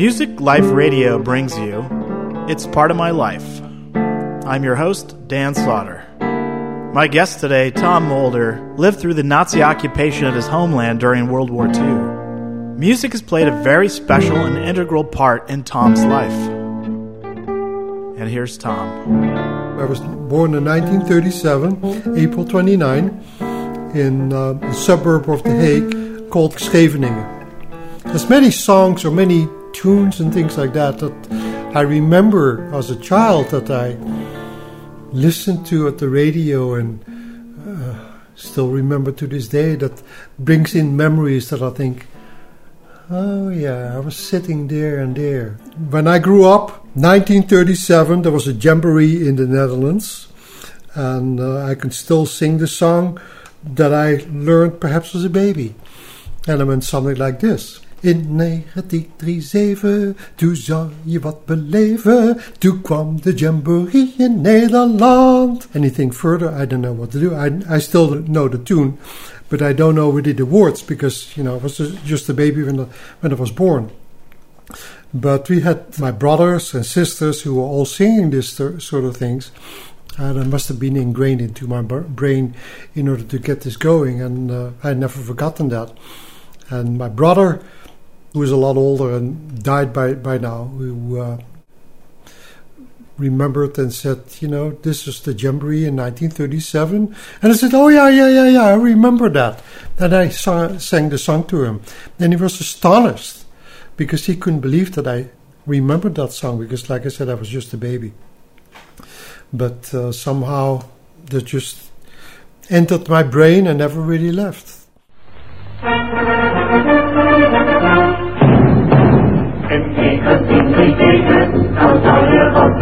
Music Life Radio brings you It's Part of My Life. I'm your host, Dan Slaughter. My guest today, Tom Mulder, lived through the Nazi occupation of his homeland during World War II. Music has played a very special and integral part in Tom's life. And here's Tom. I was born in 1937, April 29, in uh, a suburb of The Hague called Scheveningen. There's many songs or many tunes and things like that that I remember as a child that I listened to at the radio and uh, still remember to this day that brings in memories that I think, oh yeah, I was sitting there and there. When I grew up, 1937, there was a jamboree in the Netherlands, and uh, I can still sing the song that I learned perhaps as a baby. And it went something like this. In 1937, toen zou je wat beleven. Toen kwam de jamboree in Nederland. Anything further, I don't know what to do. I, I still know the tune, but I don't know really the words because, you know, I was just a baby when, when I was born. But we had my brothers and sisters who were all singing this sort of things. And it must have been ingrained into my brain in order to get this going. And uh, I had never forgotten that. And my brother, who is a lot older and died by, by now, who uh, remembered and said, you know, this was the Jamboree in 1937. And I said, oh, yeah, yeah, yeah, yeah, I remember that. And I sang, sang the song to him. And he was astonished because he couldn't believe that I remembered that song because, like I said, I was just a baby. But uh, somehow that just entered my brain and never really left.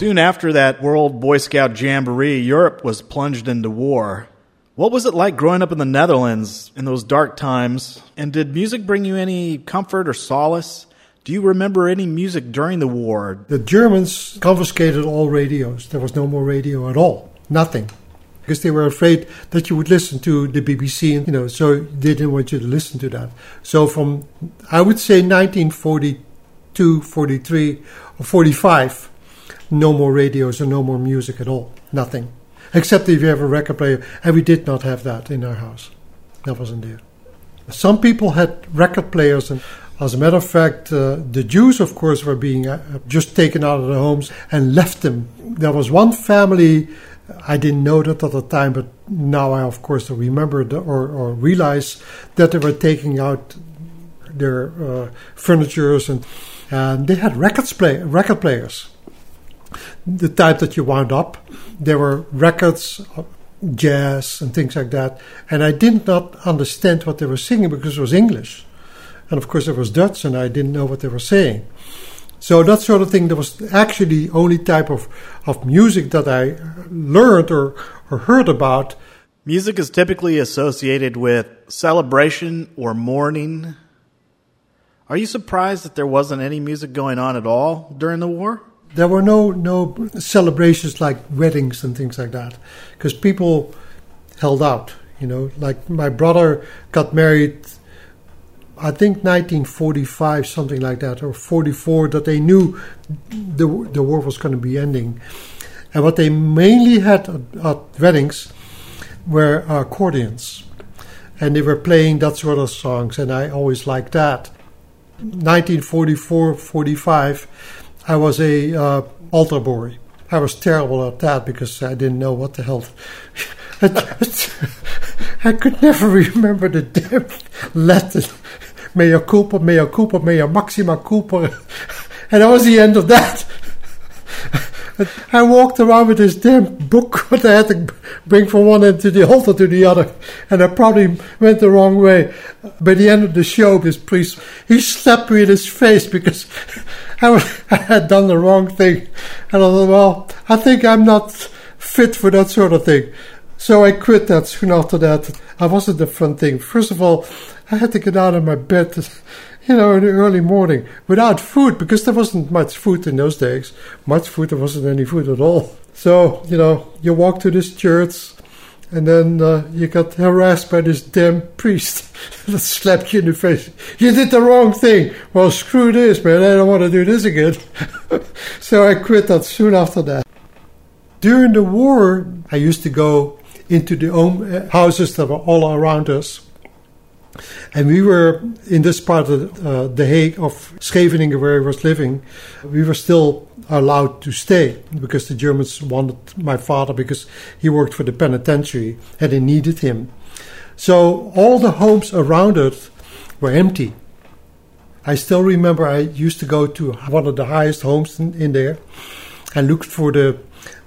Soon after that World Boy Scout Jamboree, Europe was plunged into war. What was it like growing up in the Netherlands in those dark times? And did music bring you any comfort or solace? Do you remember any music during the war? The Germans confiscated all radios. There was no more radio at all. Nothing. Because they were afraid that you would listen to the BBC, and, you know, so they didn't want you to listen to that. So from, I would say 1942, 43, or 45, no more radios and no more music at all. Nothing. Except if you have a record player. And we did not have that in our house. That wasn't there. Some people had record players, and as a matter of fact, uh, the Jews, of course, were being uh, just taken out of their homes and left them. There was one family, I didn't know that at the time, but now I, of course, remember or, or realize that they were taking out their uh, furnitures and, and they had records play, record players the type that you wound up. There were records, jazz, and things like that. And I did not understand what they were singing because it was English. And of course, it was Dutch, and I didn't know what they were saying. So that sort of thing, that was actually the only type of, of music that I learned or, or heard about. Music is typically associated with celebration or mourning. Are you surprised that there wasn't any music going on at all during the war? there were no no celebrations like weddings and things like that because people held out you know like my brother got married i think 1945 something like that or 44 that they knew the the war was going to be ending and what they mainly had at, at weddings were accordions and they were playing that sort of songs and i always liked that 1944 45 I was a uh, altar boy. I was terrible at that because I didn't know what the hell. I could never remember the damn Latin. Mea culpa, mea culpa, mea maxima culpa. And that was the end of that. I walked around with this damn book that I had to bring from one end to the altar to the other, and I probably went the wrong way. By the end of the show, this priest he slapped me in his face because I, was, I had done the wrong thing, and I thought, well, I think I'm not fit for that sort of thing. So I quit that soon after that. I wasn't a fun thing. First of all, I had to get out of my bed, you know, in the early morning without food because there wasn't much food in those days. Much food, there wasn't any food at all. So, you know, you walk to this church and then uh, you got harassed by this damn priest that slapped you in the face. You did the wrong thing. Well, screw this, man. I don't want to do this again. so I quit that soon after that. During the war, I used to go into the uh, houses that were all around us and we were in this part of uh, the Hague of Scheveningen, where I was living. We were still allowed to stay because the Germans wanted my father because he worked for the penitentiary and they needed him. So all the homes around it were empty. I still remember I used to go to one of the highest homes in, in there and looked for the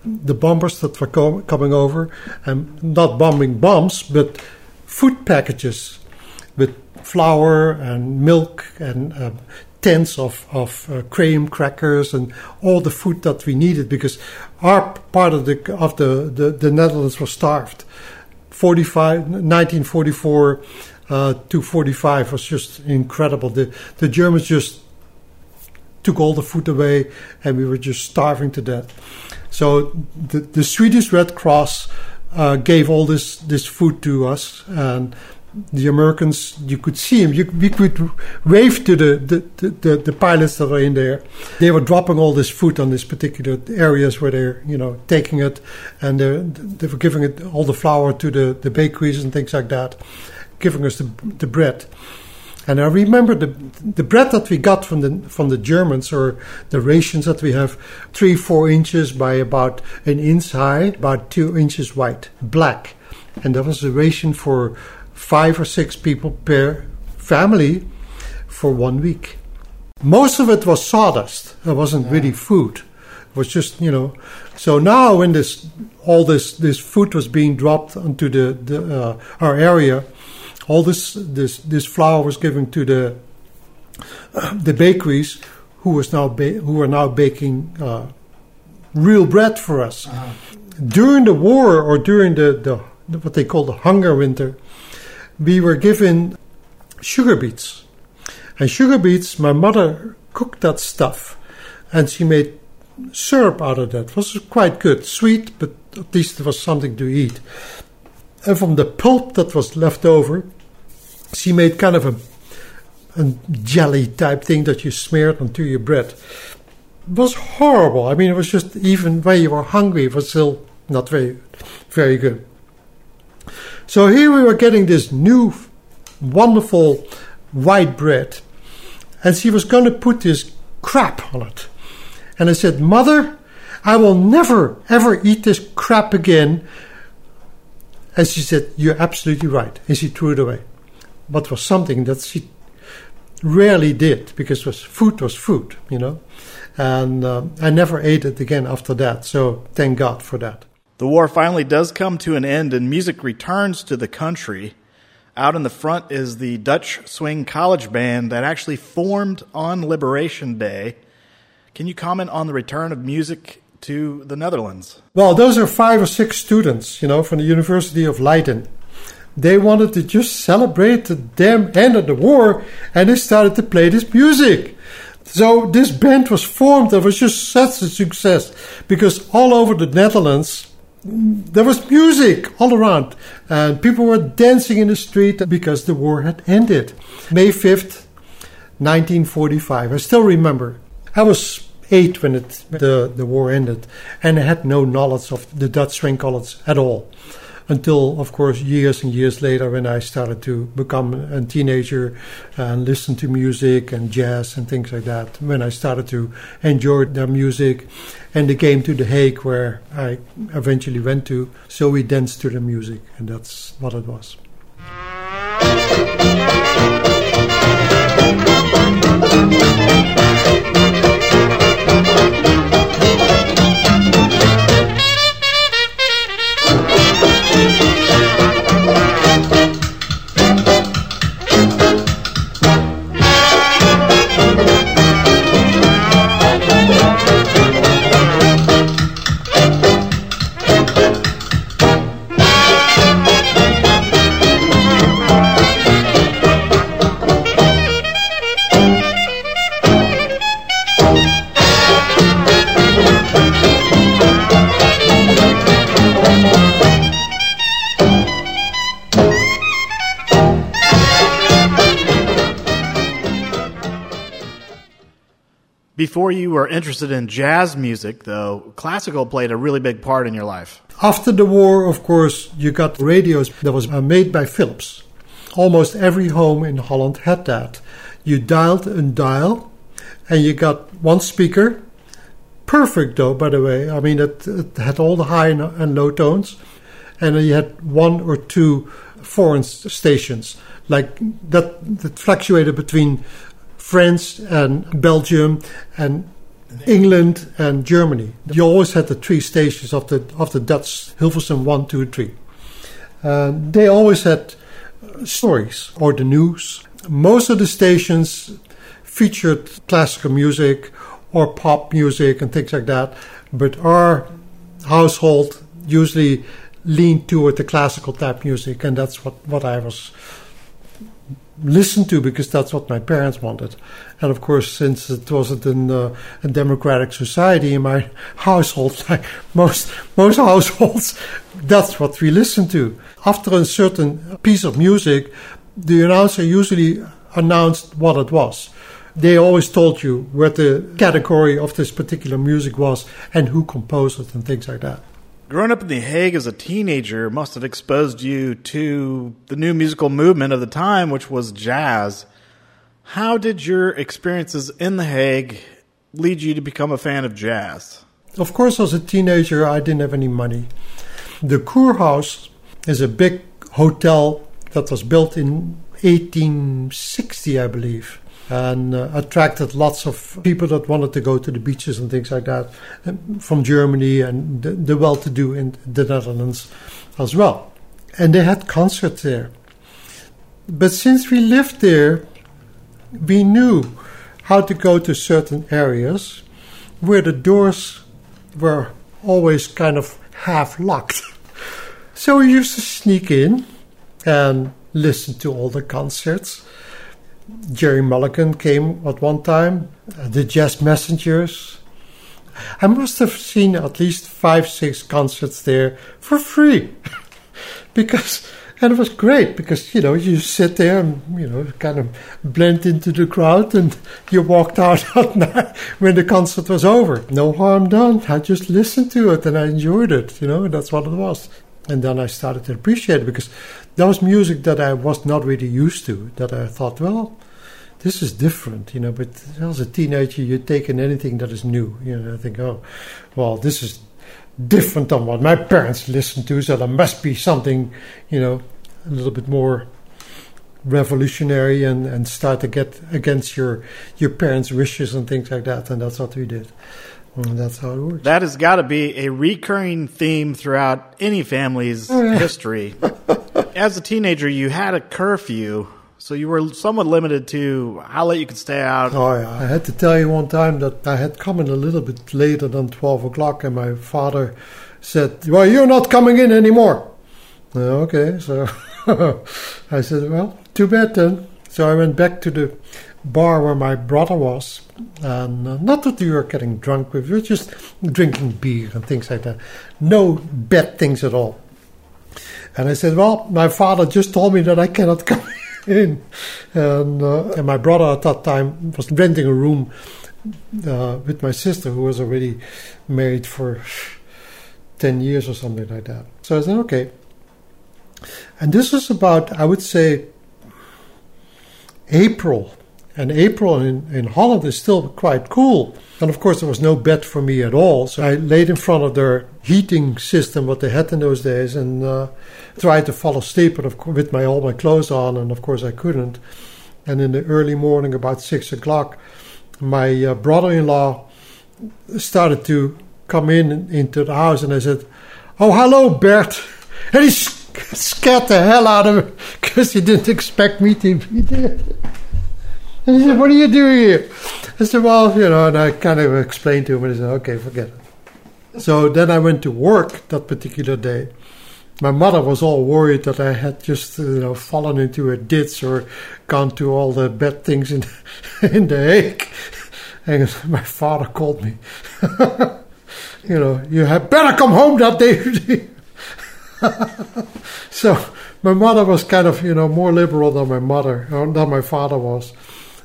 the bombers that were com- coming over and not bombing bombs but food packages with flour and milk and uh, tins of, of uh, cream crackers and all the food that we needed because our part of the of the, the, the Netherlands was starved. 45, 1944 uh, to 45 was just incredible. The the Germans just took all the food away and we were just starving to death. So the, the Swedish Red Cross uh, gave all this, this food to us and the Americans, you could see them. You, we could wave to the, the, the, the, pilots that are in there. They were dropping all this food on these particular areas where they're, you know, taking it, and they were giving it all the flour to the, the bakeries and things like that, giving us the, the bread. And I remember the the bread that we got from the from the Germans, or the rations that we have, three four inches by about an inch high, about two inches wide, black, and that was the ration for five or six people per family for one week. Most of it was sawdust. It wasn't really food. It was just, you know. So now, when this all this this food was being dropped onto the, the uh, our area, all this this this flour was given to the uh, the bakeries, who was now ba- who are now baking uh, real bread for us. Uh-huh. During the war or during the, the what they call the hunger winter, we were given sugar beets. And sugar beets, my mother cooked that stuff and she made syrup out of that. It was quite good, sweet, but at least it was something to eat. And from the pulp that was left over, she made kind of a, a jelly type thing that you smeared onto your bread. It was horrible. I mean, it was just even when you were hungry, it was still not very, very good. So here we were getting this new, wonderful white bread, and she was going to put this crap on it. And I said, Mother, I will never, ever eat this crap again. And she said, You're absolutely right. And she threw it away. But was something that she rarely did because was food was food, you know. And uh, I never ate it again after that. So thank God for that. The war finally does come to an end and music returns to the country. Out in the front is the Dutch Swing College Band that actually formed on Liberation Day. Can you comment on the return of music to the Netherlands? Well, those are five or six students, you know, from the University of Leiden. They wanted to just celebrate the damn end of the war and they started to play this music. So this band was formed. It was just such a success because all over the Netherlands, there was music all around, and people were dancing in the street because the war had ended. May 5th, 1945. I still remember. I was eight when it, the, the war ended, and I had no knowledge of the Dutch swing college at all until, of course, years and years later when I started to become a teenager and listen to music and jazz and things like that. When I started to enjoy their music, and they came to The Hague where I eventually went to, so we danced to the music, and that's what it was. Before you were interested in jazz music, though, classical played a really big part in your life. After the war, of course, you got radios that was uh, made by Philips. Almost every home in Holland had that. You dialed a dial, and you got one speaker. Perfect, though, by the way. I mean, it, it had all the high and low tones, and you had one or two foreign stations like that that fluctuated between France and Belgium and England and Germany. You always had the three stations of the of the Dutch Hilversum one, two, three. Uh, they always had stories or the news. Most of the stations featured classical music or pop music and things like that, but our household usually leaned toward the classical type music, and that's what, what I was listened to because that's what my parents wanted. And of course, since it wasn't in uh, a democratic society in my household, like most most households, that's what we listened to. After a certain piece of music, the announcer usually announced what it was. They always told you what the category of this particular music was and who composed it and things like that. Growing up in The Hague as a teenager must have exposed you to the new musical movement of the time, which was jazz. How did your experiences in The Hague lead you to become a fan of jazz? Of course, as a teenager, I didn't have any money. The Kurhaus is a big hotel that was built in 1860, I believe and uh, attracted lots of people that wanted to go to the beaches and things like that um, from Germany and the, the well to do in the Netherlands as well. And they had concerts there. But since we lived there, we knew how to go to certain areas where the doors were always kind of half locked. so we used to sneak in and listen to all the concerts Gerry Mulligan came at one time, uh, the Jazz Messengers. I must have seen at least five, six concerts there for free. because, and it was great because, you know, you sit there and, you know, kind of blend into the crowd and you walked out when the concert was over. No harm done. I just listened to it and I enjoyed it, you know, that's what it was. And then I started to appreciate it because that was music that I was not really used to. That I thought, well, this is different, you know. But as a teenager, you take in anything that is new. You know, I think, oh, well, this is different than what my parents listened to, so there must be something, you know, a little bit more revolutionary and, and start to get against your your parents' wishes and things like that. And that's what we did. And that's how it works. That has got to be a recurring theme throughout any family's oh, yeah. history. As a teenager, you had a curfew, so you were somewhat limited to how late you could stay out. Oh, yeah. I had to tell you one time that I had come in a little bit later than 12 o'clock, and my father said, Well, you're not coming in anymore. Uh, okay, so I said, Well, too bad then. So I went back to the bar where my brother was. And uh, not that we were getting drunk, we were just drinking beer and things like that. No bad things at all. And I said, Well, my father just told me that I cannot come in. And, uh, and my brother at that time was renting a room uh, with my sister, who was already married for 10 years or something like that. So I said, Okay. And this was about, I would say, April and April in, in Holland is still quite cool. And of course, there was no bed for me at all. So I laid in front of their heating system, what they had in those days, and uh, tried to fall asleep but of with my all my clothes on. And of course, I couldn't. And in the early morning, about six o'clock, my uh, brother-in-law started to come in into the house, and I said, "Oh, hello, Bert," and he scared the hell out of me because he didn't expect me to be there. And he said, What are you doing here? I said, Well, you know, and I kind of explained to him, and he said, Okay, forget it. So then I went to work that particular day. My mother was all worried that I had just, you know, fallen into a ditch or gone to all the bad things in, in the Hague. And my father called me. you know, you had better come home that day. so my mother was kind of, you know, more liberal than my mother, than my father was.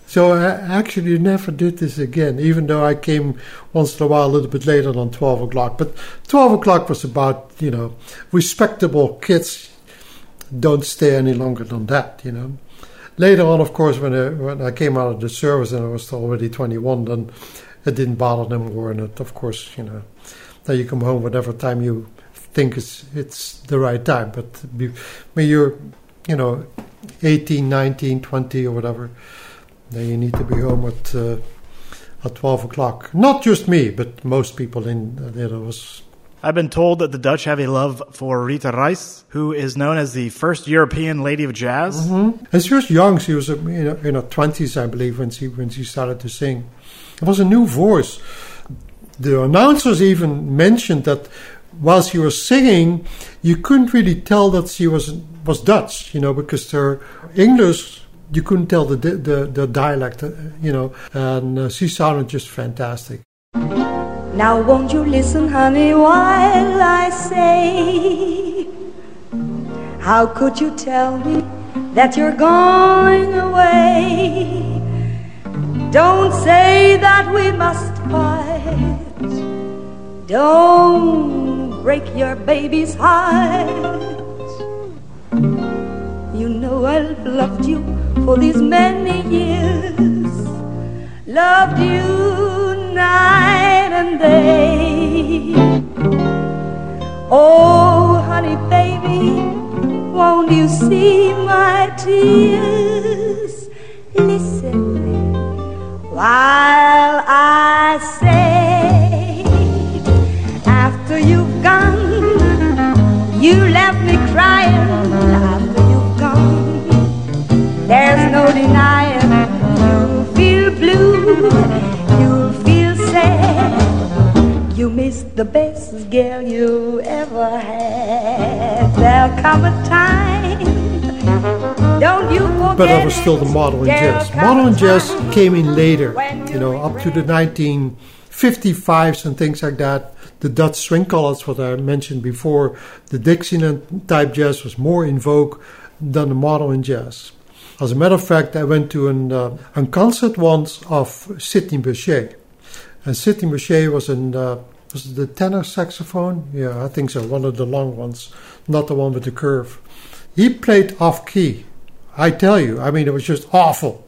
So I actually never did this again, even though I came once in a while a little bit later than 12 o'clock. But 12 o'clock was about, you know, respectable kids don't stay any longer than that, you know. Later on, of course, when I, when I came out of the service and I was already 21, then it didn't bother them more. And it, of course, you know, then you come home whatever time you think it's, it's the right time. But be, when you're, you know, 18, 19, 20 or whatever, then you need to be home at uh, at twelve o'clock. Not just me, but most people in uh, there was. I've been told that the Dutch have a love for Rita Reys, who is known as the first European lady of jazz. Mm-hmm. And she was young; she was in her, in her twenties, I believe, when she when she started to sing. It was a new voice. The announcers even mentioned that while she was singing, you couldn't really tell that she was was Dutch, you know, because her English you couldn't tell the the, the dialect, uh, you know, and uh, she sounded just fantastic. Now won't you listen, honey, while I say, how could you tell me that you're going away? Don't say that we must fight. Don't break your baby's heart. Know I've loved you for these many years. Loved you night and day. Oh, honey, baby, won't you see my tears? Listen while I say, after you've gone, you left me crying there's no denying you'll feel blue, you'll feel sad. You missed the best girl you ever had. There'll come a time, don't you forget. But I was still the model in jazz. Model in jazz came in later, you know, up to the 1955s and things like that the Dutch Swing College, what I mentioned before, the Dixieland type jazz was more in vogue than the model modern jazz. As a matter of fact, I went to an, uh, a concert once of Sidney Bechet. And Sidney Bechet was in uh, was the tenor saxophone? Yeah, I think so. One of the long ones, not the one with the curve. He played off key. I tell you, I mean, it was just awful.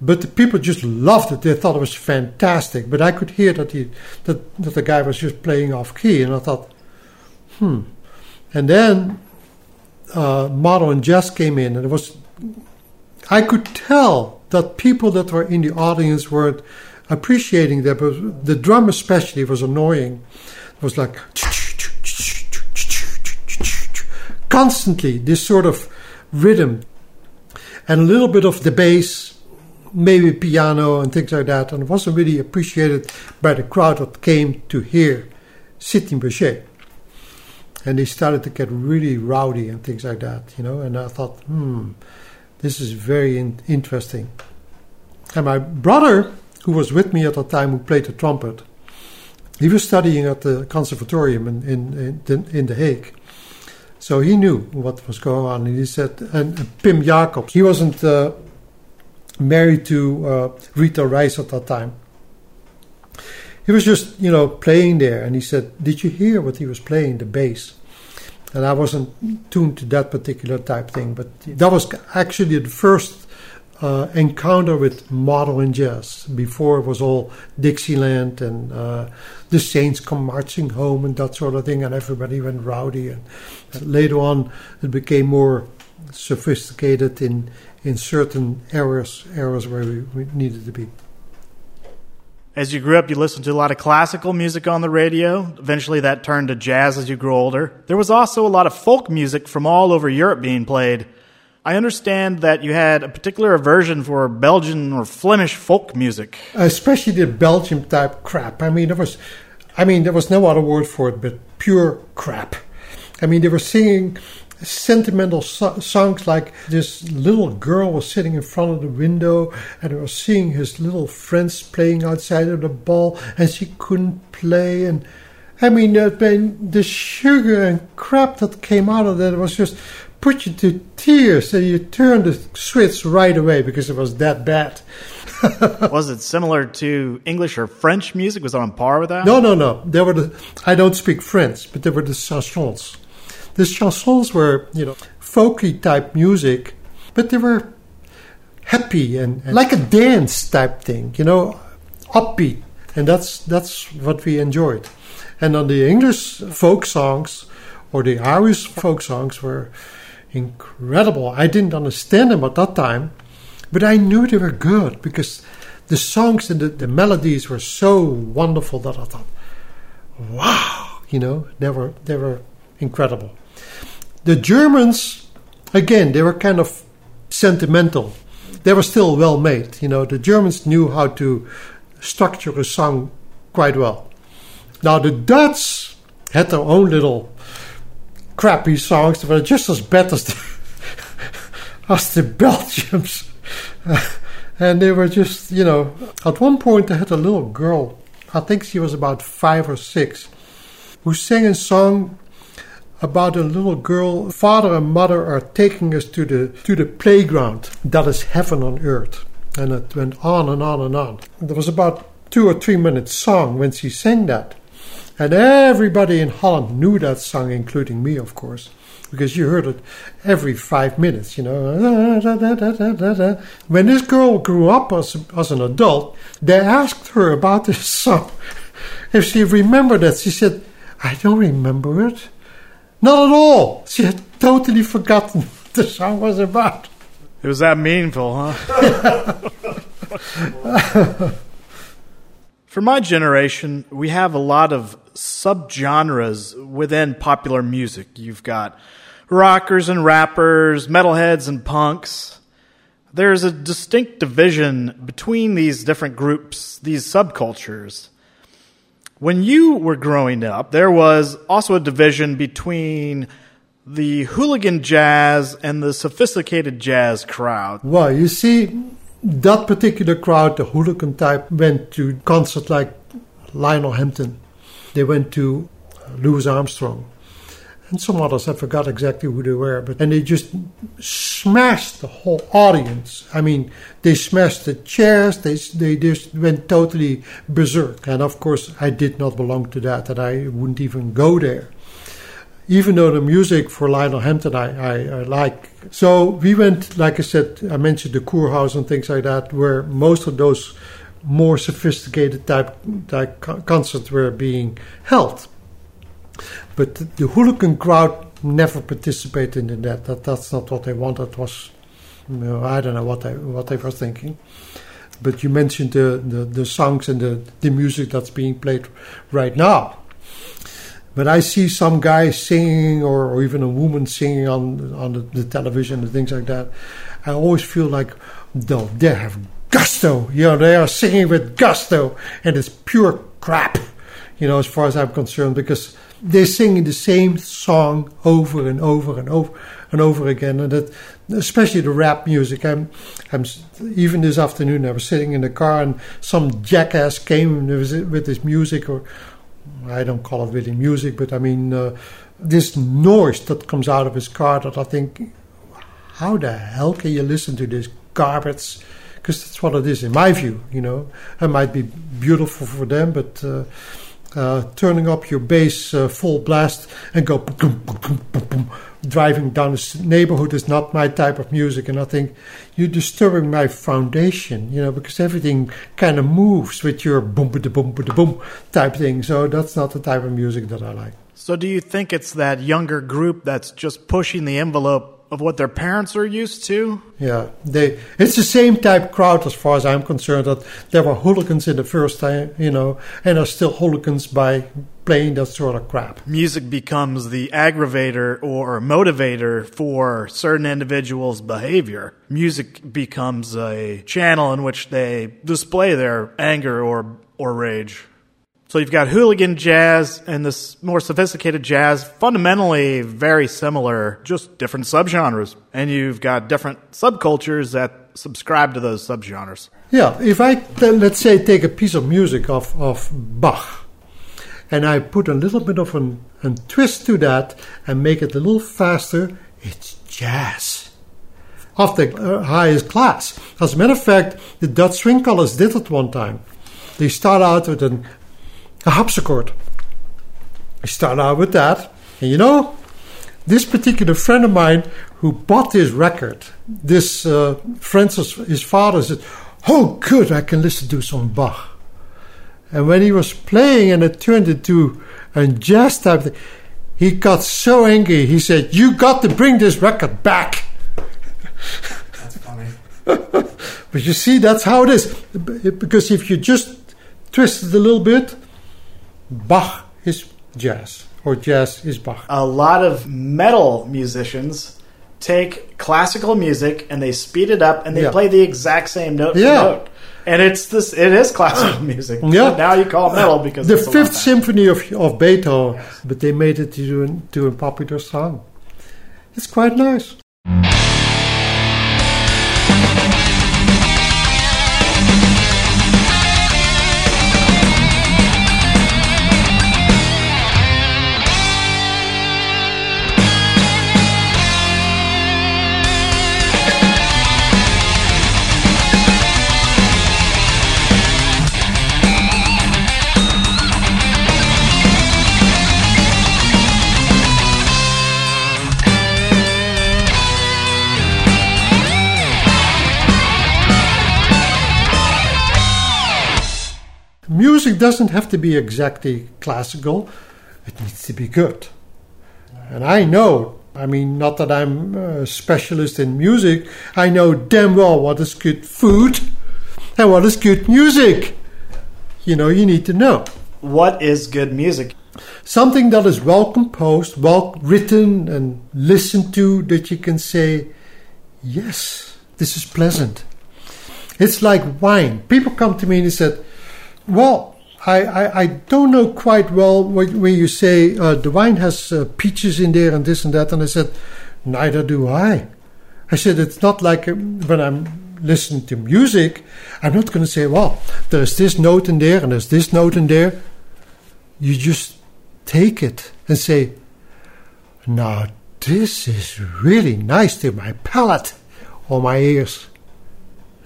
But the people just loved it. They thought it was fantastic. But I could hear that he that, that the guy was just playing off key, and I thought, hmm. And then uh, and jazz came in, and it was I could tell that people that were in the audience weren't appreciating that, but the drum especially was annoying. It was like constantly this sort of rhythm and a little bit of the bass, maybe piano and things like that, and it wasn't really appreciated by the crowd that came to hear Sidney Bechet. And they started to get really rowdy and things like that, you know. And I thought, hmm, this is very in- interesting. And my brother, who was with me at the time, who played the trumpet, he was studying at the conservatorium in, in, in, in The Hague. So he knew what was going on. And he said, and, and Pim Jacobs, he wasn't uh, married to uh, Rita Reys at that time. He was just, you know, playing there. And he said, Did you hear what he was playing, the bass? And I wasn't tuned to that particular type thing. But that was actually the first uh, encounter with modern jazz. Before it was all Dixieland and uh, the Saints come marching home and that sort of thing, and everybody went rowdy. And later on, it became more sophisticated in in certain areas areas where we, we needed to be. As you grew up, you listened to a lot of classical music on the radio. Eventually, that turned to jazz as you grew older. There was also a lot of folk music from all over Europe being played. I understand that you had a particular aversion for Belgian or Flemish folk music, especially the Belgian type crap. I mean, there was, I mean, there was no other word for it but pure crap. I mean, they were singing sentimental so- songs like this little girl was sitting in front of the window and was seeing his little friends playing outside of the ball and she couldn't play and I mean, the sugar and crap that came out of that was just put you to tears, and you turned the switch right away because it was that bad. was it similar to English or French music? Was it on par with that? No, no, no. There were the. I don't speak French, but there were the chansons. The chansons were, you know, folky type music, but they were happy and, and like a dance type thing, you know, upbeat, and that's that's what we enjoyed. And on the English folk songs or the Irish folk songs were incredible. I didn't understand them at that time, but I knew they were good because the songs and the, the melodies were so wonderful that I thought, wow, you know, they were they were incredible. The Germans, again, they were kind of sentimental. They were still well made. You know, the Germans knew how to structure a song quite well. Now, the Dutch had their own little crappy songs that were just as bad as the, as the Belgians. and they were just, you know, at one point they had a little girl, I think she was about five or six, who sang a song about a little girl. Father and mother are taking us to the to the playground that is heaven on earth, and it went on and on and on. There was about two or three minutes song when she sang that, and everybody in Holland knew that song, including me, of course, because you heard it every five minutes, you know. When this girl grew up as, as an adult, they asked her about this song. If she remembered it, she said, I don't remember it. Not at all. She had totally forgotten what the song was about. It was that meaningful, huh? For my generation, we have a lot of subgenres within popular music. You've got rockers and rappers, metalheads and punks. There's a distinct division between these different groups, these subcultures. When you were growing up, there was also a division between the hooligan jazz and the sophisticated jazz crowd. Well, you see, that particular crowd, the hooligan type, went to concerts like Lionel Hampton. They went to Louis Armstrong. And some others, I forgot exactly who they were, but and they just smashed the whole audience. I mean, they smashed the chairs. They they just went totally berserk. And of course, I did not belong to that, and I wouldn't even go there even though the music for Lionel Hampton I, I, I, like. So we went, like I said, I mentioned the Kurhaus and things like that, where most of those more sophisticated type, type concerts were being held. But the, hooligan crowd never participated in that. that. That's not what they wanted. Was you know, I don't know what they what they were thinking. But you mentioned the, the, the songs and the, the music that's being played right now but I see some guy singing, or, or even a woman singing on on the, the, television and things like that. I always feel like, no, they have gusto. You know, they are singing with gusto, and it's pure crap. You know, as far as I'm concerned, because they're singing the same song over and over and over and over again, and that, especially the rap music. I'm, I'm even this afternoon. I was sitting in the car, and some jackass came with his music, or I don't call it really music, but I mean uh, this noise that comes out of his car that I think, how the hell can you listen to this garbage? Because that's what it is, in my view. You know, it might be beautiful for them, but uh, turning up your bass uh, full blast and go boom, boom, boom, driving down the neighborhood is not my type of music. And I think you're disturbing my foundation, you know, because everything kind of moves with your boom, boom, boom, boom type thing. So that's not the type of music that I like. So do you think it's that younger group that's just pushing the envelope of what their parents are used to. Yeah, they. It's the same type crowd as far as I'm concerned. That there were hooligans in the first time, you know, and are still hooligans by playing that sort of crap. Music becomes the aggravator or motivator for certain individuals' behavior. Music becomes a channel in which they display their anger or or rage. So you've got hooligan jazz and this more sophisticated jazz, fundamentally very similar, just different subgenres. And you've got different subcultures that subscribe to those subgenres. Yeah, if I let's say take a piece of music of of Bach, and I put a little bit of an, a twist to that and make it a little faster, it's jazz of the uh, highest class. As a matter of fact, the Dutch Swing College did it one time. They start out with an, a harpsichord. They start out with that, and you know, this particular friend of mine who bought this record, this uh, Francis, his father said, "Oh, good, I can listen to some Bach." And when he was playing and it turned into a jazz type thing, he got so angry. He said, "You got to bring this record back." That's funny. But you see, that's how it is. Because if you just twist it a little bit, Bach is jazz, or jazz is Bach. A lot of metal musicians take classical music and they speed it up and they Yeah. play the exact same note for Yeah. note. And it's this. It is classical music. Yeah. But now you call it metal because The it's a lot Fifth. Symphony of, of Beethoven, but they made it to, to a popular song. It's quite nice. Music doesn't have to be exactly classical, it needs to be good. And I know, I mean, not that I'm a specialist in music, I know damn well what is good food and what is good music. You know, you need to know. What is good music? Something that is well composed, well written, and listened to that you can say, yes, this is pleasant. It's like wine. People come to me and they said, well, I, I, I don't know quite well when, when you say uh, the wine has uh, peaches in there and this and that. And I said, neither do I. I said, it's not like uh, when I'm listening to music, I'm not going to say, well, there's this note in there and there's this note in there. You just take it and say, now this is really nice to my palate or my ears.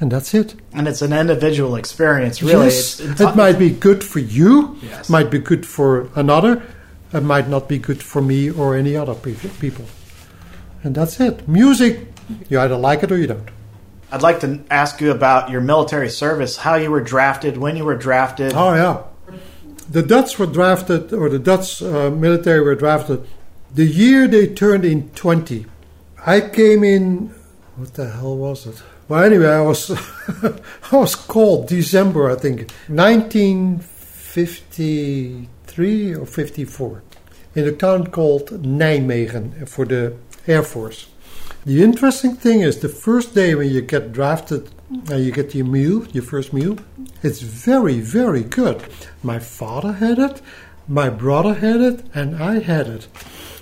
And that's it. And it's an individual experience, really. Yes, It's, it's it might be good for you, Yes. might be good for another, it might not be good for me or any other pe- people. And that's it. Music, you either like it or you don't. I'd like to ask you about your military service, how you were drafted, when you were drafted. Oh, yeah. The Dutch were drafted, or the Dutch uh, military were drafted the year they turned in 20. I came in, what the hell was it? Well, anyway, I was, I was called December, I think, 1953 or 54, in a town called Nijmegen for the Air Force. The interesting thing is the first day when you get drafted and you get your meal, your first meal, it's very, very good. My father had it, my brother had it, and I had it.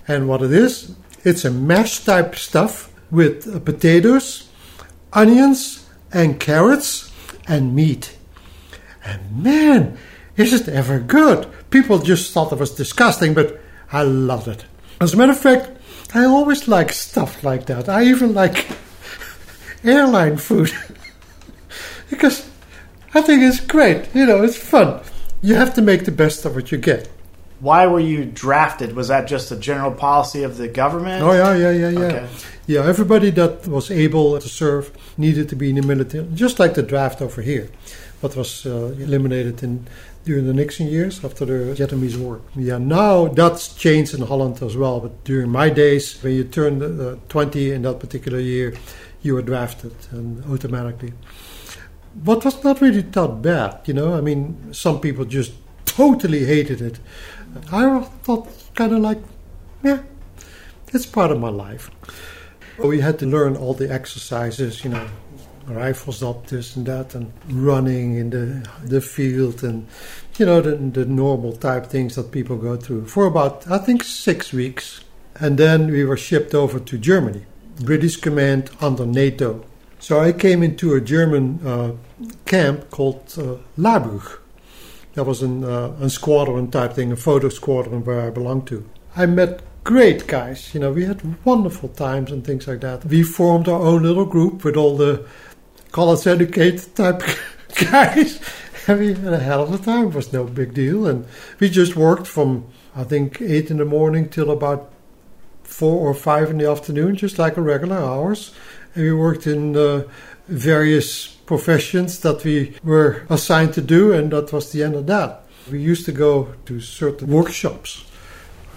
And what it is, it's a mash type stuff with uh, potatoes, onions, and carrots, and meat. And man, is it ever good? People just thought it was disgusting, but I loved it. As a matter of fact, I always like stuff like that. I even like airline food because I think it's great. You know, it's fun. You have to make the best of what you get. Why were you drafted? Was that just a general policy of the government? Oh yeah, yeah, yeah, yeah. Okay. Yeah, everybody that was able to serve needed to be in the military, just like the draft over here, what was uh, eliminated in during the Nixon years after the Vietnamese War. Yeah, now that's changed in Holland as well. But during my days, when you turned uh, 20 in that particular year, you were drafted and automatically. What was not really that bad, you know. I mean, some people just totally hated it. I thought kind of like, yeah, it's part of my life. We had to learn all the exercises, you know, rifles up, this and that, and running in the the field, and you know the the normal type things that people go through for about I think six weeks, and then we were shipped over to Germany, British command under NATO. So I came into a German uh, camp called uh, Labrug, That was an, uh, squadron type thing, a photo squadron where I belonged to. I met great guys. You know, we had wonderful times and things like that. We formed our own little group with all the college educated type guys. And we had a hell of a time. It was no big deal. And we just worked from, I think, 8 in the morning till about 4 or 5 in the afternoon, just like a regular hours. And we worked in uh, various professions that we were assigned to do, and that was the end of that. We used to go to certain workshops,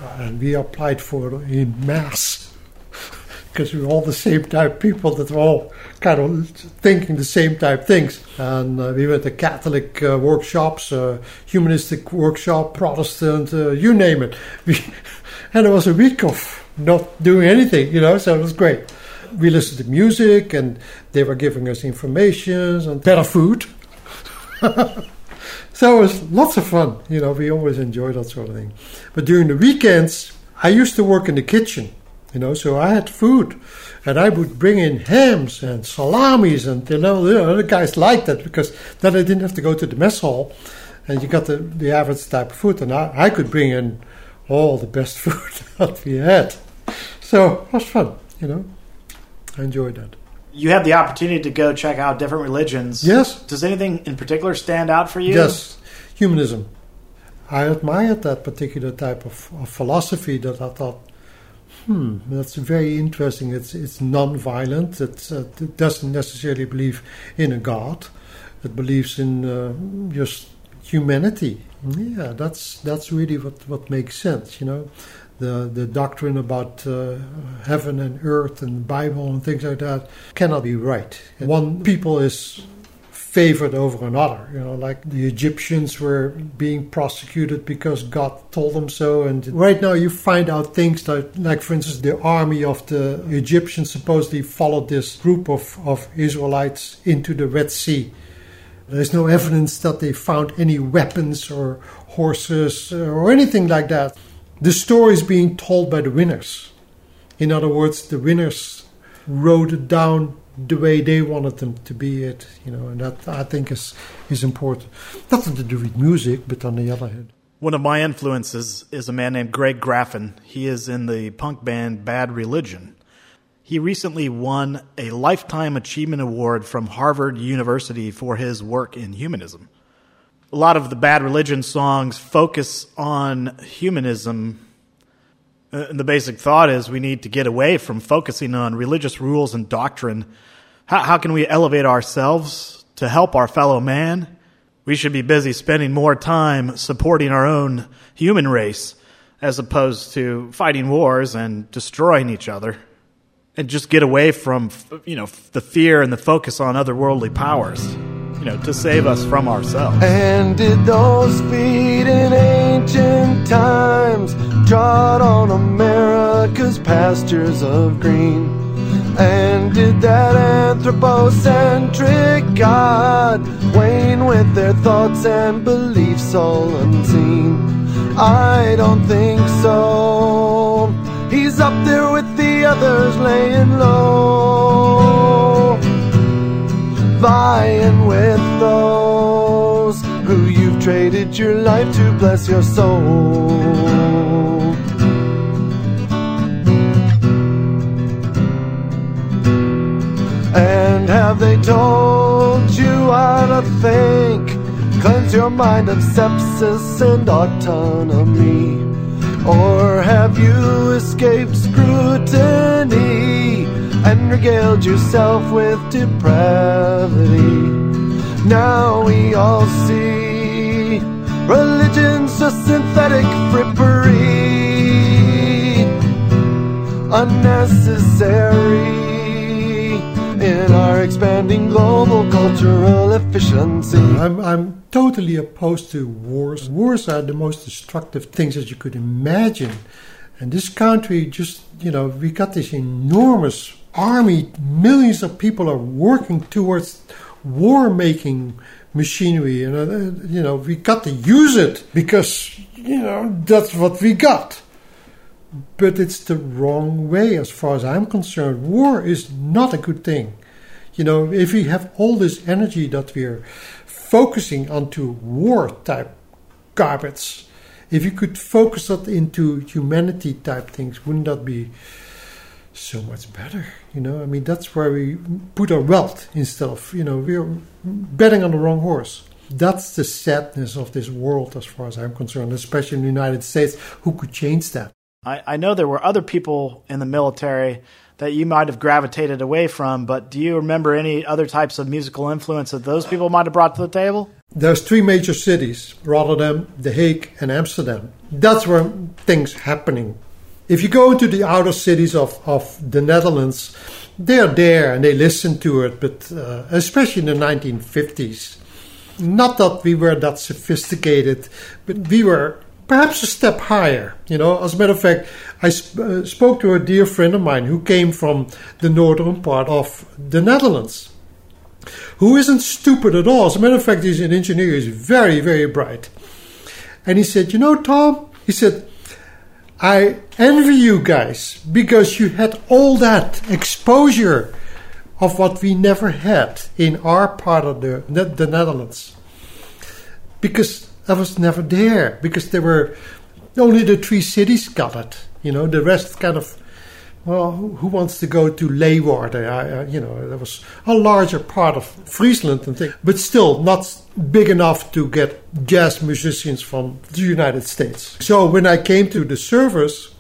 uh, and we applied for in mass because we were all the same type people that were all kind of thinking the same type things. And uh, we went to Catholic uh, workshops, uh, humanistic workshop, Protestant, uh, you name it. We, and it was a week of not doing anything, you know, so it was great. We listened to music and they were giving us information and better food. so it was lots of fun, you know, we always enjoy that sort of thing. But during the weekends, I used to work in the kitchen you know, so I had food, and I would bring in hams and salamis, and you know, the other guys liked that because then I didn't have to go to the mess hall, and you got the, the average type of food, and I, I could bring in all the best food that we had. So it was fun, you know. I enjoyed that. You had the opportunity to go check out different religions. Yes. Does anything in particular stand out for you? Yes, humanism. I admired that particular type of, of philosophy that I thought Hmm, that's very interesting. It's it's non-violent. It's, uh, it doesn't necessarily believe in a god. It believes in uh, just humanity. Yeah, that's that's really what, what makes sense. You know, the the doctrine about uh, heaven and earth and the Bible and things like that cannot be right. One people is favored over another. You know, like the Egyptians were being prosecuted because God told them so. And right now, you find out things that, like for instance, the army of the Egyptians supposedly followed this group of, of Israelites into the Red Sea. There's no evidence that they found any weapons or horses or anything like that. The story is being told by the winners. In other words, the winners wrote it down the way they wanted them to be it, you know, and that I think is is important. Nothing to do with music, but on the other hand. One of my influences is a man named Greg Graffin. He is in the punk band Bad Religion. He recently won a Lifetime Achievement Award from Harvard University for his work in humanism. A lot of the Bad Religion songs focus on humanism uh, and the basic thought is we need to get away from focusing on religious rules and doctrine. How, how can we elevate ourselves to help our fellow man? We should be busy spending more time supporting our own human race as opposed to fighting wars and destroying each other. And just get away from, you know, the fear and the focus on otherworldly powers you know, to save us from ourselves. And did those feet in ancient times trot on America's pastures of green? And did that anthropocentric God wane with their thoughts and beliefs all unseen? I don't think so. He's up there with the others laying low vying with those who you've traded your life to bless your soul. And have they told you how to think? Cleanse your mind of sepsis and autonomy. Or have you escaped scrutiny? And regaled yourself with depravity. Now we all see religion's a synthetic frippery, unnecessary in our expanding global cultural efficiency. I'm, I'm totally opposed to wars. Wars are the most destructive things that you could imagine. And this country just, you know, we got this enormous army, millions of people are working towards war making machinery. And, uh, you know, we got to use it because, you know, that's what we got. But it's the wrong way as far as I'm concerned. War is not a good thing. You know, if we have all this energy that we're focusing onto war type garbage. If you could focus that into humanity type things, wouldn't that be so much better? You know, I mean, that's where we put our wealth instead of, you know, we're betting on the wrong horse. That's the sadness of this world, as far as I'm concerned, especially in the United States. Who could change that? I, I know there were other people in the military that you might have gravitated away from, but do you remember any other types of musical influence that those people might have brought to the table? There's three major cities Rotterdam, The Hague, and Amsterdam. That's where things happening. If you go into the outer cities of, of the Netherlands, they're there and they listen to it, but uh, especially in the 1950s. Not that we were that sophisticated, but we were perhaps a step higher. You know, as a matter of fact, I sp- uh, spoke to a dear friend of mine who came from the northern part of the Netherlands, who isn't stupid at all. As a matter of fact, he's an engineer. He's very, very bright. And he said, "You know, Tom," he said. I envy you guys because you had all that exposure of what we never had in our part of the, the Netherlands. Because I was never there because there were only the three cities got it. You know, the rest kind of. Well, who wants to go to Leeuwarden? I, uh, you know, there was a larger part of Friesland and things, but still not big enough to get jazz musicians from the United States. So when I came to the service,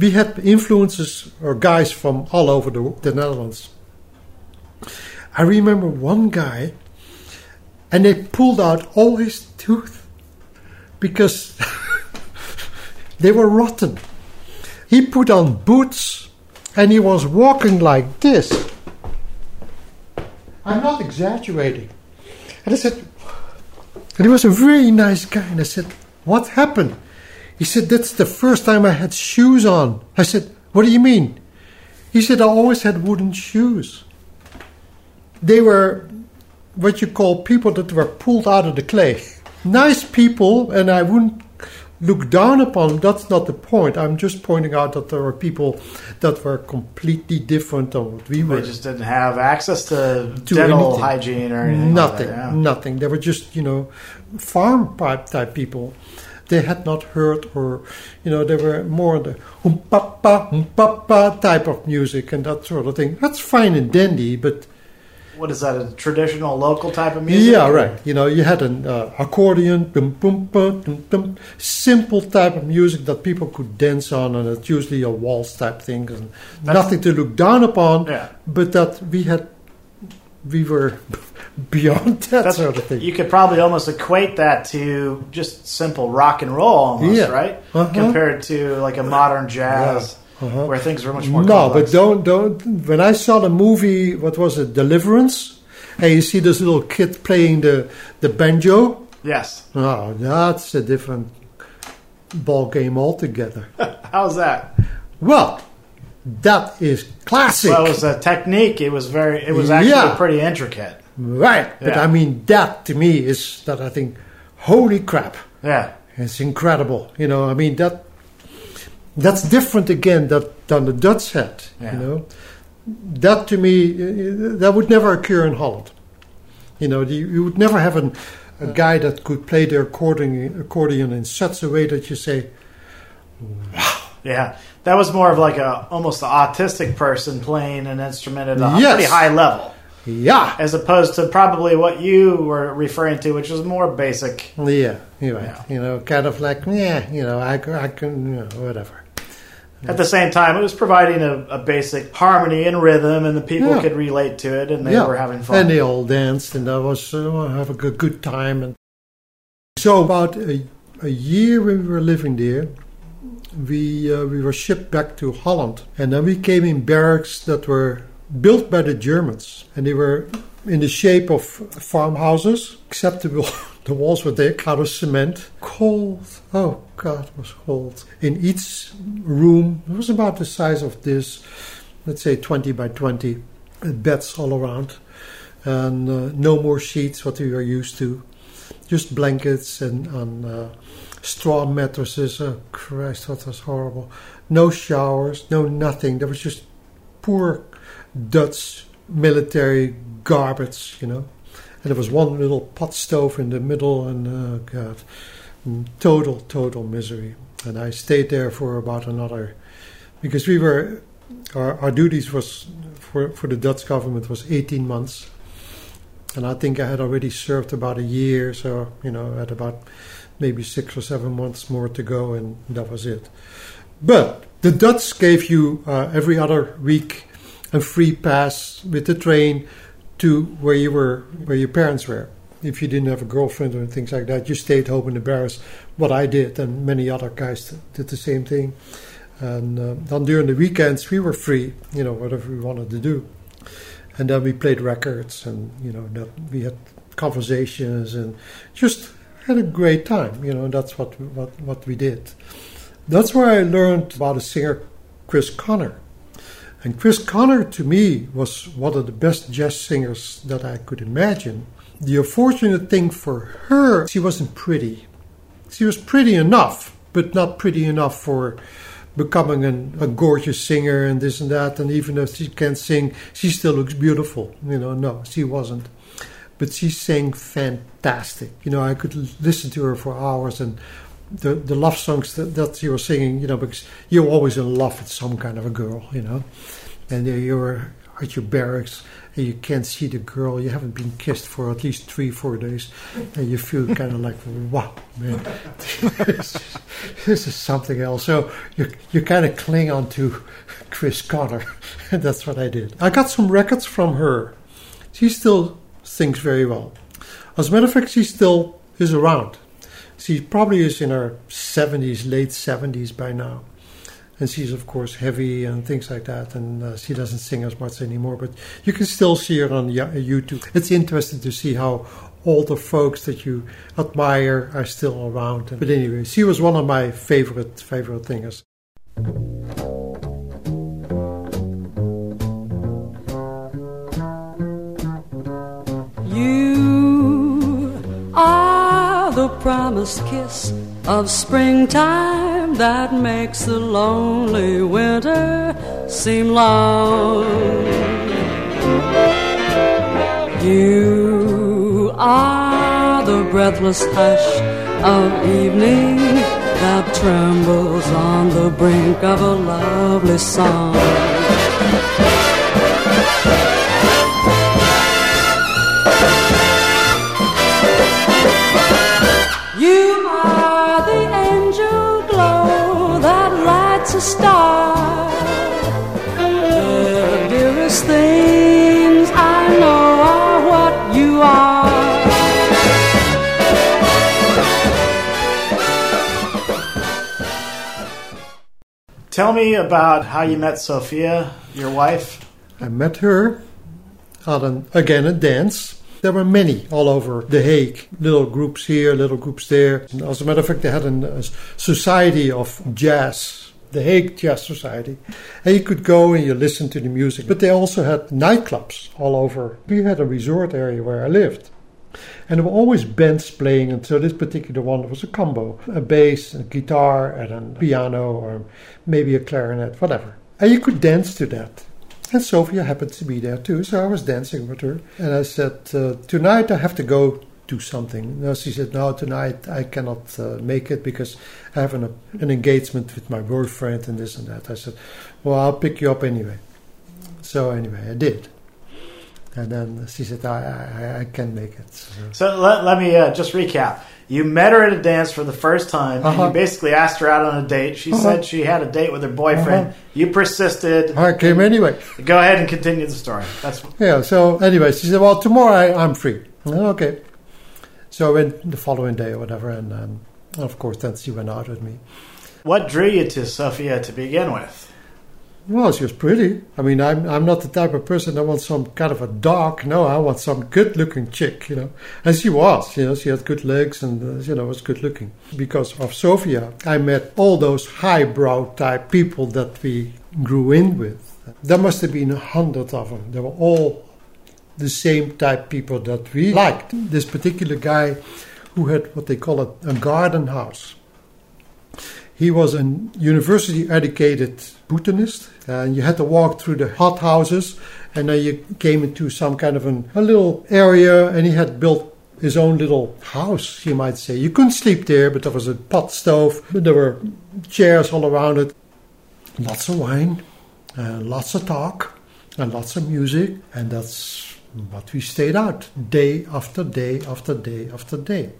we had influences or guys from all over the, the Netherlands. I remember one guy, and they pulled out all his tooth because they were rotten. He put on boots and he was walking like this. I'm not exaggerating. And I said, and he was a very nice guy. And I said, What happened? He said, That's the first time I had shoes on. I said, What do you mean? He said, I always had wooden shoes. They were what you call people that were pulled out of the clay nice people, and I wouldn't look down upon them. That's not the point. I'm just pointing out that there were people that were completely different than what we were. They just didn't have access to, to dental anything. hygiene or anything. Nothing, like that, yeah. nothing. They were just, you know, farm pipe type people. They had not heard, or you know, they were more the hum papa hum papa type of music and that sort of thing. That's fine and dandy, but what is that? A traditional local type of music? Yeah, right. You know, you had an uh, accordion, boom, boom, boom, boom, simple type of music that people could dance on, and it's usually a waltz type thing, and That's nothing to look down upon. Yeah. But that we had, we were beyond that That's, sort of thing. You could probably almost equate that to just simple rock and roll, almost, yeah. right? Uh-huh. Compared to like a modern jazz. Yeah uh-huh. where things are much more. No, complex. but don't don't. When I saw the movie, what was it, Deliverance, and you see this little kid playing the the banjo. Yes. Oh, that's a different ball game altogether. How's that? Well, that is classic. Well, it was a technique. It was very. It was actually yeah. pretty intricate. Right, yeah. but I mean that to me is that I think, holy crap. Yeah. It's incredible. You know, I mean that that's different again that, than the Dutch had. Yeah. You know, that to me uh, uh, that would never occur in Holland. You know, you, you would never have an, a guy that could play the accordion, accordion in such a way that you say, "Wow." Yeah, that was more of like a almost an autistic person playing an instrument at a yes. pretty high level. Yeah. As opposed to probably what you were referring to, which was more basic. Yeah, you're right. Yeah. You know, kind of like, yeah, you know, I, I can, you know, whatever. At the same time, it was providing a, a basic harmony and rhythm, and the people Yeah. could relate to it, and they Yeah. were having fun. And they all danced, and I was uh, have a good, time. And so, about a, a year when we were living there, we uh, we were shipped back to Holland, and then we came in barracks that were built by the Germans, and they were in the shape of farmhouses, except the, the walls were thick, out of cement, cold. Oh God, it was cold. In each room, it was about the size of this, let's say 20 by 20, uh, beds all around, and uh, no more sheets, what we were used to, just blankets and, and uh, straw mattresses. Oh Christ, that was horrible. No showers, no nothing. There was just poor Dutch military garbage, you know. And there was one little pot stove in the middle, and oh God, total, total misery. And I stayed there for about another, because we were, our, our duties was for, for the Dutch government was 18 months. And I think I had already served about a year, so, you know, I had about maybe six or seven months more to go, and that was it. But the Dutch gave you uh, every other week a free pass with the train to where you were, where your parents were. If you didn't have a girlfriend or things like that, you stayed home in the barracks. What I did, and many other guys did the same thing. And uh, then during the weekends, we were free, you know, whatever we wanted to do. And then we played records, and you know, that we had conversations, and just had a great time. You know, that's what what what we did. That's where I learned about a singer, Chris Connor. And Chris Connor, to me, was one of the best jazz singers that I could imagine. The unfortunate thing for her, she wasn't pretty. She was pretty enough, but not pretty enough for becoming an, a gorgeous singer and this and that. And even if she can't sing, she still looks beautiful. You know, no, she wasn't. But she sang fantastic. You know, I could listen to her for hours and the, the love songs that, that she was singing, you know, because you're always in love with some kind of a girl, you know. And you're at your barracks and you can't see the girl, you haven't been kissed for at least three, four days, and you feel kind of like, wow, man, this, this is something else. So you, you kind of cling on to Chris Connor, and that's what I did. I got some records from her. She still sings very well. As a matter of fact, she still is around. She probably is in her 70s, late 70s by now. And she's of course heavy and things like that. And uh, she doesn't sing as much anymore. But you can still see her on youtube. It's interesting to see how all the folks that you admire are still around. But anyway she was one of my favorite favorite singers promised kiss of springtime that makes the lonely winter seem long. You are the breathless hush of evening that trembles on the brink of a lovely song. Tell me about how you met Sophia, your wife. I met her at an, again a dance. There were many all over The Hague, little groups here, little groups there. And as a matter of fact, they had a society of jazz the Hague Jazz Society. And you could go and you listen to the music. But they also had nightclubs all over. We had a resort area where I lived. And there were always bands playing, and so this particular one was a combo a bass, a guitar, and a piano, or maybe a clarinet, whatever. And you could dance to that. And Sophia happened to be there too, so I was dancing with her. And I said, uh, Tonight I have to go do something. No, she said, no, tonight I cannot uh, make it because I have an, an engagement with my boyfriend and this and that. I said, well, I'll pick you up anyway. So anyway, I did. And then she said, I, I, I can make it. So, so let, let me uh, just recap. You met her at a dance for the first time, uh-huh. and you uh-huh. basically asked her out on a date. She uh-huh. said she had a date with her boyfriend. Uh-huh. You persisted. I came anyway. Go ahead and continue the story. That's yeah. So anyway, she said, "Well, tomorrow I, am free." okay. So I went the following day or whatever, and um, of course then she went out with me. What drew you to Sophia to begin with? Well, she was pretty. I mean, I'm I'm not the type of person that wants some kind of a dark. No, I want some good-looking chick, you know. And she was, you know, she had good legs and uh, you know was good-looking. Because of Sophia, I met all those highbrow type people that we grew in with. There must have been a hundred of them. They were all the same type people that we liked. This particular guy who had what they call a, a garden house. He was a university educated botanist, and you had to walk through the hot houses, and then you came into some kind of an, a little area, and he had built his own little house, you might say. You couldn't sleep there, but there was a pot stove, there were chairs all around it, lots of wine, lots of talk, and lots of music, and that's what we stayed out day after day after day after day.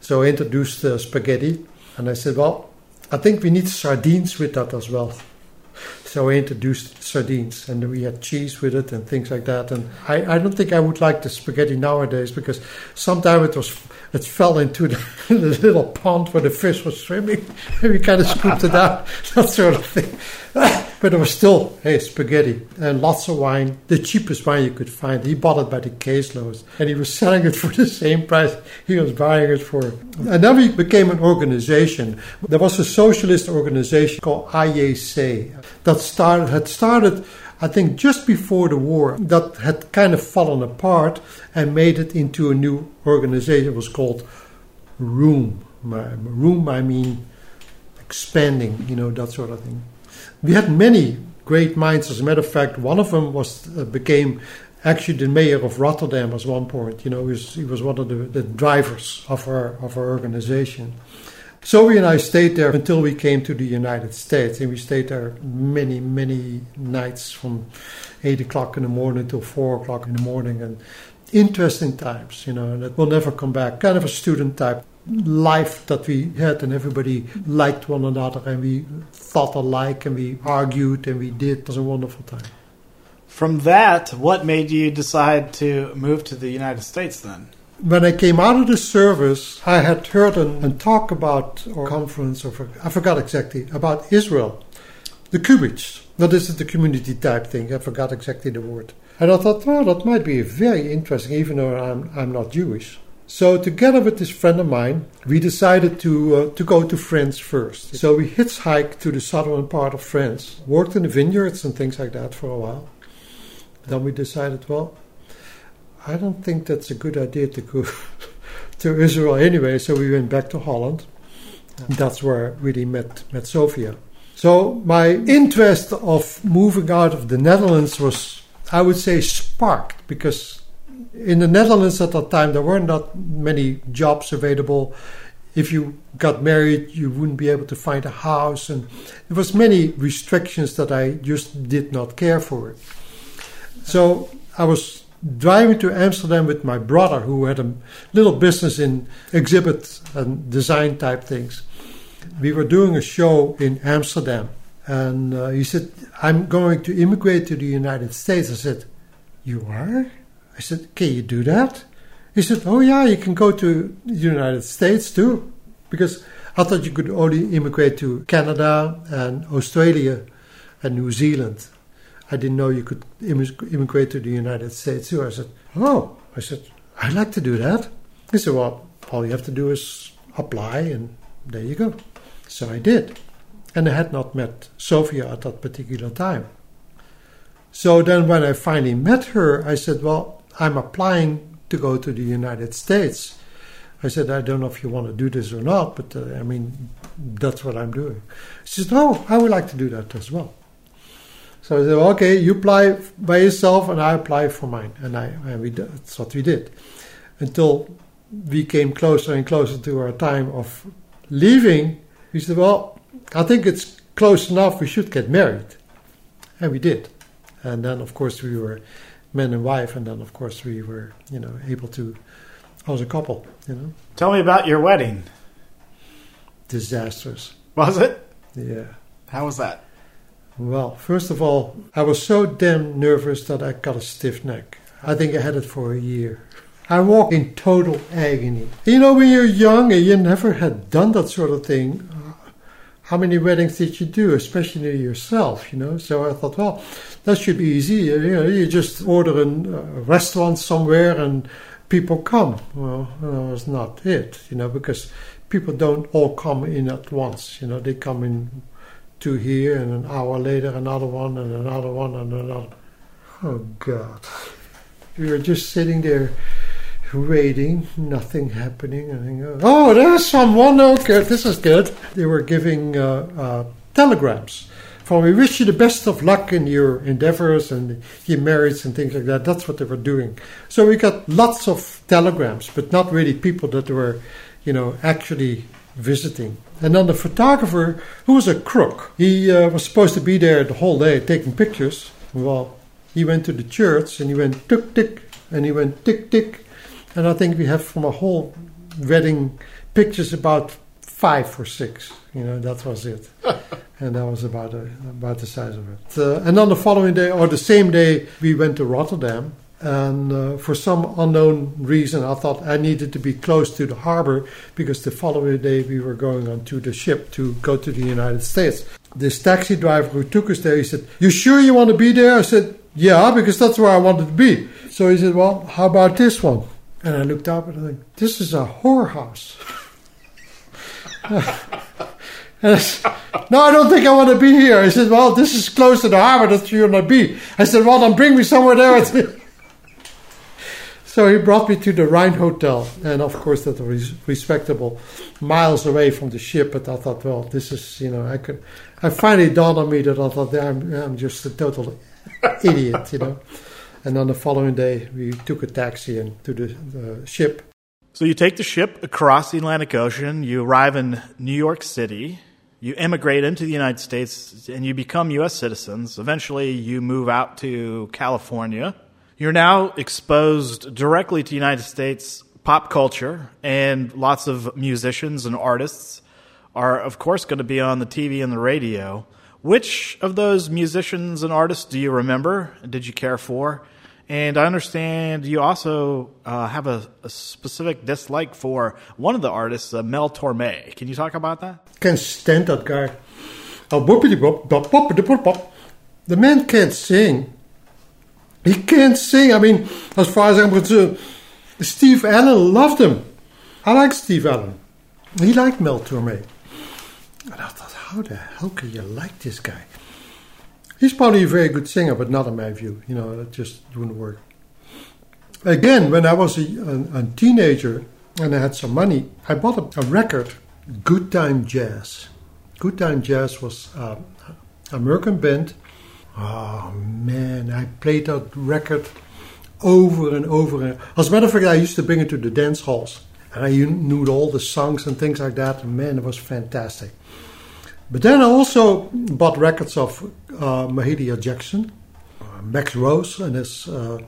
So I introduced uh, spaghetti, and I said, Well, I think we need sardines with that as well. So I introduced sardines, and we had cheese with it and things like that. And I, I don't think I would like the spaghetti nowadays because sometimes it was it fell into the, the little pond where the fish was swimming, and we kind of scooped it out, that sort of thing. But it was still hey spaghetti and lots of wine, the cheapest wine you could find. He bought it by the caseloads, and he was selling it for the same price he was buying it for. And then we became an organization. There was a socialist organization called IAC that started had started. I think just before the war, that had kind of fallen apart and made it into a new organization. It was called Room. Room, I mean expanding, you know, that sort of thing. We had many great minds. As a matter of fact, one of them was uh, became actually the mayor of Rotterdam at one point. You know, he was, he was one of the, the drivers of our of our organization. So we and I stayed there until we came to the United States, and we stayed there many, many nights from eight o'clock in the morning till four o'clock in the morning, and interesting times, you know, that will never come back. Kind of a student type life that we had, and everybody liked one another, and we thought alike, and we argued, and we did. It was a wonderful time. From that, what made you decide to move to the United States then? When I came out of the service, I had heard and talk about, or conference, or I forgot exactly, about Israel, the Kibbutz. is the community type thing. I forgot exactly the word. And I thought, well, that might be very interesting, even though I'm, I'm not Jewish. So, together with this friend of mine, we decided to uh, to go to France first. So we hitchhiked to the southern part of France, worked in the vineyards and things like that for a while. Then we decided, well, I don't think that's a good idea to go to Israel anyway. So we went back to Holland. That's where I really met met Sophia. So my interest of moving out of the Netherlands was, I would say, sparked because in the Netherlands at that time, there were not many jobs available. If you got married, you wouldn't be able to find a house, and there was many restrictions that I just did not care for. So I was driving to Amsterdam with my brother, who had a little business in exhibit and design type things. We were doing a show in Amsterdam, and uh, he said, "I'm going to immigrate to the United States." I said, "You are?" I said, Can you do that? He said, Oh, yeah, you can go to the United States too. Because I thought you could only immigrate to Canada and Australia and New Zealand. I didn't know you could immigrate to the United States too. I said, Oh, I said, I'd like to do that. He said, Well, all you have to do is apply, and there you go. So I did. And I had not met Sophia at that particular time. So then, when I finally met her, I said, Well, I'm applying to go to the United States. I said, I don't know if you want to do this or not, but uh, I mean, that's what I'm doing. She said, Oh, I would like to do that as well. So I said, Okay, you apply by yourself, and I apply for mine. And, I, and we, that's what we did. Until we came closer and closer to our time of leaving, we said, Well, I think it's close enough, we should get married. And we did. And then, of course, we were man and wife, and then of course we were, you know, able to as a couple. You know. Tell me about your wedding. Disastrous. Was it? Yeah. How was that? Well, first of all, I was so damn nervous that I got a stiff neck. I think I had it for a year. I walked in total agony. You know, when you're young and you never had done that sort of thing, uh, how many weddings did you do, especially yourself, you know? So I thought, well, that should be easy. You know, you just order a restaurant somewhere and people come. Well, no, it's not it, you know, because people don't all come in at once. You know, they come in two here and an hour later another one and another one and another. Oh God. We were just sitting there waiting, nothing happening. And oh, there's someone. Okay, this is good. They were giving uh, uh, telegrams from we wish you the best of luck in your endeavors and your marriage and things like that. That's what they were doing. So we got lots of telegrams, but not really people that were, you know, actually visiting. And then the photographer, who was a crook, he uh, was supposed to be there the whole day taking pictures. Well, he went to the church and he went tick tick and he went tick tick. And I think we have from a whole wedding pictures about five or six. You know, that was it. and that was about, a, about the size of it. Uh, and on the following day, or the same day, we went to Rotterdam. And uh, for some unknown reason, I thought I needed to be close to the harbor because the following day we were going onto the ship to go to the United States. This taxi driver who took us there, he said, You sure you want to be there? I said, Yeah, because that's where I wanted to be. So he said, Well, how about this one? And I looked up and I think, This is a whorehouse. no, I don't think I want to be here. He said, well, this is close to the harbor. Where you want to be. I said, well, then bring me somewhere there. So he brought me to the Rhine Hotel, and of course that was respectable, miles away from the ship. But I thought, well, this is, you know, I could. I finally dawned on me that I thought I'm, I'm just a total idiot, you know. And on the following day, we took a taxi and to the, the ship. So you take the ship across the Atlantic Ocean. You arrive in New York City. You immigrate into the United States, and you become U.S. citizens. Eventually, you move out to California you're now exposed directly to United States pop culture, and lots of musicians and artists are, of course, going to be on the TV and the radio. Which of those musicians and artists do you remember? And did you care for? And I understand you also uh, have a, a, specific dislike for one of the artists, uh, Mel Torme. Can you talk about that? Can't stand that guy. The man can't sing. He can't sing. I mean, as far as I'm concerned, Steve Allen loved him. I like Steve Allen. He liked Mel Torme. And I thought, how the hell can you like this guy? He's probably a very good singer, but not in my view. You know, it just wouldn't work. Again, when I was a, a, a teenager and I had some money, I bought a, a record, Good Time Jazz. Good Time Jazz was an American band Oh man, I played that record over and over. And as a matter of fact, I used to bring it to the dance halls, and I knew all the songs and things like that. Man, it was fantastic. But then I also bought records of uh, Mahalia Jackson, uh, Max Roach and his uh,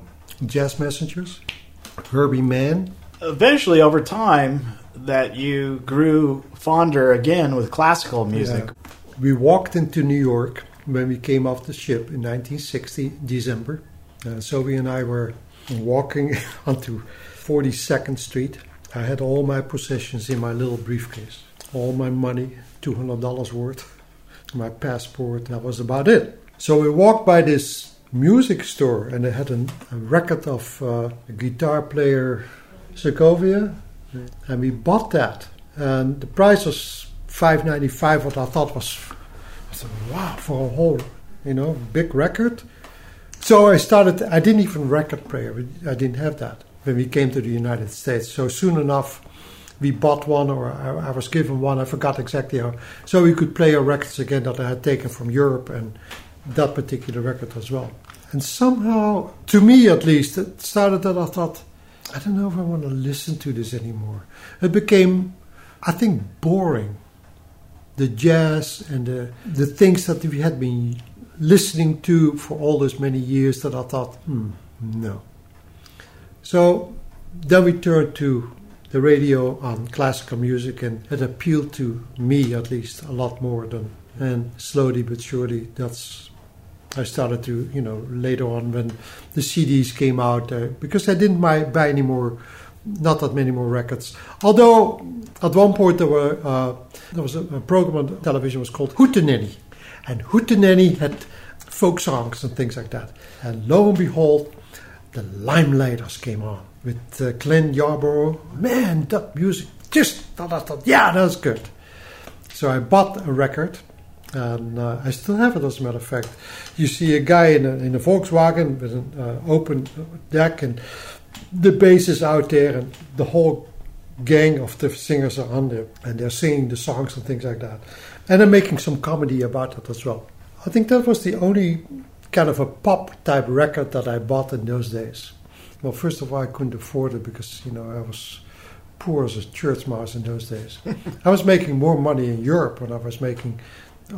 Jazz Messengers, Herbie Mann. Eventually, over time, that you grew fonder again with classical music. Yeah. We walked into New York when we came off the ship in 1960, December. Uh, Sophie and I were walking onto 42nd Street. I had all my possessions in my little briefcase, all my money, $200 worth, my passport, that was about it. So we walked by this music store and they had a, a record of uh, a guitar player Segovia, and we bought that. And the price was 5.95, what I thought was I said, wow, for a whole, you know, big record. So I started, I didn't even record player, I didn't have that when we came to the United States. So soon enough, we bought one or I, I was given one, I forgot exactly how. So we could play our records again that I had taken from Europe and that particular record as well. And somehow, to me at least, it started that I thought, I don't know if I want to listen to this anymore. It became, I think, boring the jazz and the, the things that we had been listening to for all those many years that I thought, hmm, no. So then we turned to the radio on classical music, and it appealed to me at least a lot more than. And slowly but surely, that's I started to, you know, later on when the CDs came out, uh, because I didn't buy, buy any more not that many more records. Although at one point there were uh, there was a, a, program on television was called Hootenanny, and Hootenanny had folk songs and things like that. And lo and behold, the Limeliters came on with uh, Glenn Yarbrough. Man, that music just thought I thought, yeah, that's good. So I bought a record. And uh, I still have it, as a matter of fact. You see a guy in a, in a Volkswagen with an uh, open deck, and the bass is out there and the whole gang of the singers are on there and they're singing the songs and things like that. And they're making some comedy about it as well. I think that was the only kind of a pop type record that I bought in those days. Well, first of all, I couldn't afford it because you know I was poor as a church mouse in those days. I was making more money in Europe when I was making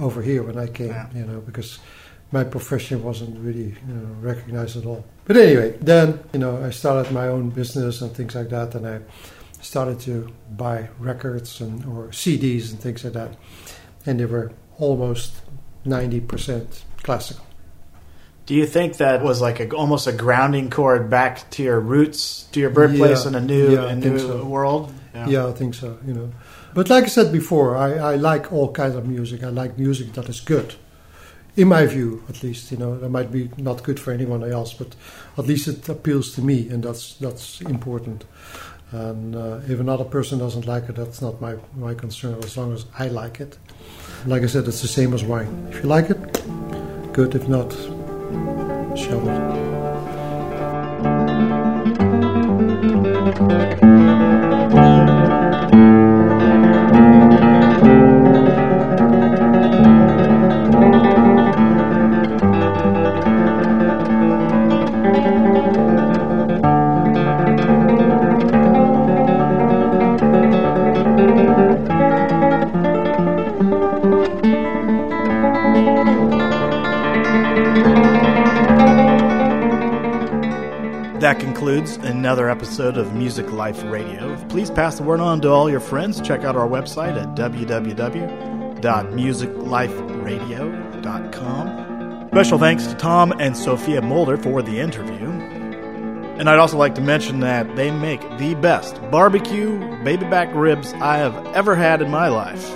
over here when I came, Yeah. you know, because my profession wasn't really you know, recognized at all. But anyway, then you know I started my own business and things like that, and I started to buy records and or CDs and things like that, and they were almost ninety percent classical. Do you think that was like a, almost a grounding chord back to your roots, to your birthplace Yeah, in a new, yeah, a new so. world? Yeah. I think so. You know, but like I said before, I, I like all kinds of music. I like music that is good, in my view, at least. You know, that might be not good for anyone else, but at least it appeals to me, and that's that's important. And uh, if another person doesn't like it, that's not my my concern. As long as I like it, like I said, it's the same as wine. If you like it, good. If not, shelve it. Concludes another episode of Music Life Radio. Please pass the word on to all your friends. Check out our website at www.musicliferadio.com. Special thanks to Tom and Sophia Mulder for the interview. And I'd also like to mention that they make the best barbecue baby back ribs I have ever had in my life.